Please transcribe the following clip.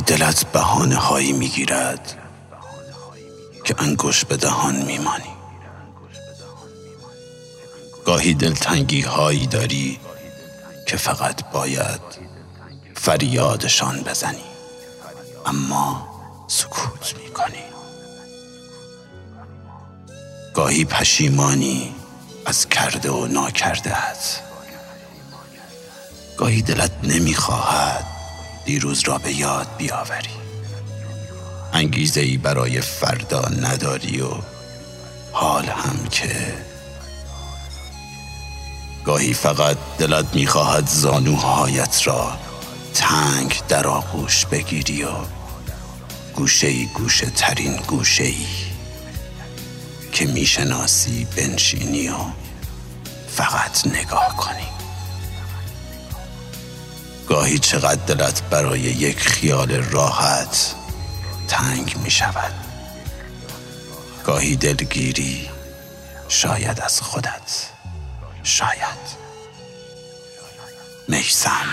دلت بهانه هایی می‌گیرد که انگوش به دهان میمانی. گاهی دلتنگی هایی داری که فقط باید فریادشان بزنی اما سکوت می‌کنی. گاهی پشیمانی از کرده و ناکردهت گاهی دلت نمی‌خواهد دیروز را به یاد بیاوری. انگیزه ای برای فردا نداری و حال هم که. گاهی فقط دلت می‌خواهد زانوهایت را تنگ در آغوش بگیری و گوشه ای گوشه ترین گوشه ای که می‌شناسی بنشینی و فقط نگاه کنی. گاهی چقدر دلت برای یک خیال راحت تنگ می شود. گاهی دلگیری شاید از خودت. شاید. میسم.